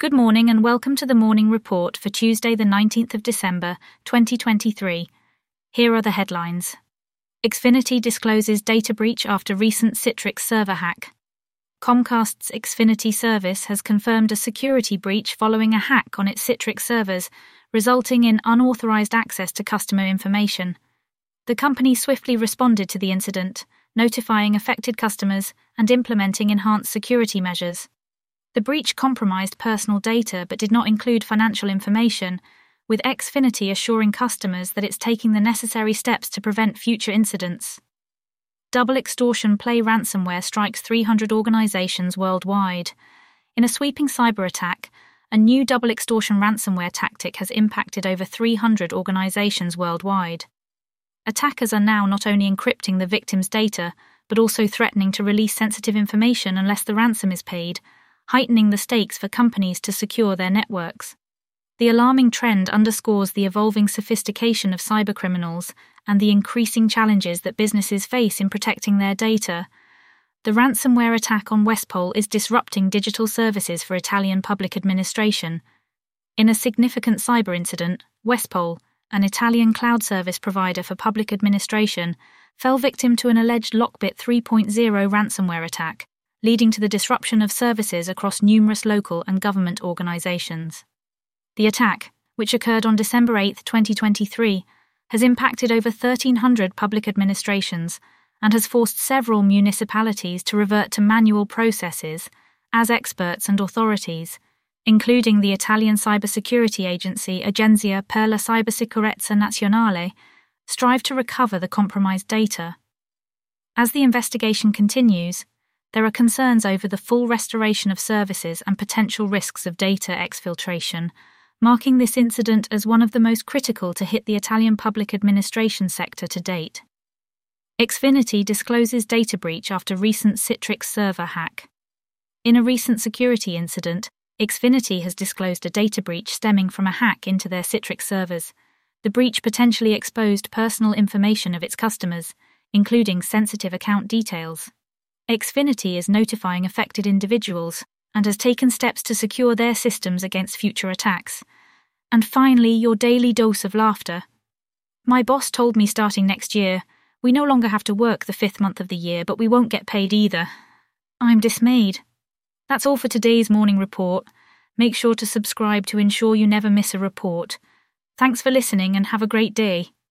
Good morning and welcome to the morning report for Tuesday, the 19th of December, 2023. Here are the headlines Xfinity discloses data breach after recent Citrix server hack. Comcast's Xfinity service has confirmed a security breach following a hack on its Citrix servers, resulting in unauthorized access to customer information. The company swiftly responded to the incident, notifying affected customers and implementing enhanced security measures. The breach compromised personal data but did not include financial information, with Xfinity assuring customers that it's taking the necessary steps to prevent future incidents. Double extortion play ransomware strikes 300 organizations worldwide. In a sweeping cyber attack, a new double extortion ransomware tactic has impacted over 300 organizations worldwide. Attackers are now not only encrypting the victim's data, but also threatening to release sensitive information unless the ransom is paid heightening the stakes for companies to secure their networks. The alarming trend underscores the evolving sophistication of cybercriminals and the increasing challenges that businesses face in protecting their data. The ransomware attack on Westpole is disrupting digital services for Italian public administration. In a significant cyber incident, Westpole, an Italian cloud service provider for public administration, fell victim to an alleged Lockbit 3.0 ransomware attack leading to the disruption of services across numerous local and government organisations. The attack, which occurred on December 8, 2023, has impacted over 1,300 public administrations and has forced several municipalities to revert to manual processes as experts and authorities, including the Italian cybersecurity agency Agenzia per la Cybersicurezza Nazionale, strive to recover the compromised data. As the investigation continues, there are concerns over the full restoration of services and potential risks of data exfiltration, marking this incident as one of the most critical to hit the Italian public administration sector to date. Xfinity discloses data breach after recent Citrix server hack. In a recent security incident, Xfinity has disclosed a data breach stemming from a hack into their Citrix servers. The breach potentially exposed personal information of its customers, including sensitive account details. Xfinity is notifying affected individuals and has taken steps to secure their systems against future attacks. And finally, your daily dose of laughter. My boss told me starting next year, we no longer have to work the fifth month of the year, but we won't get paid either. I'm dismayed. That's all for today's morning report. Make sure to subscribe to ensure you never miss a report. Thanks for listening and have a great day.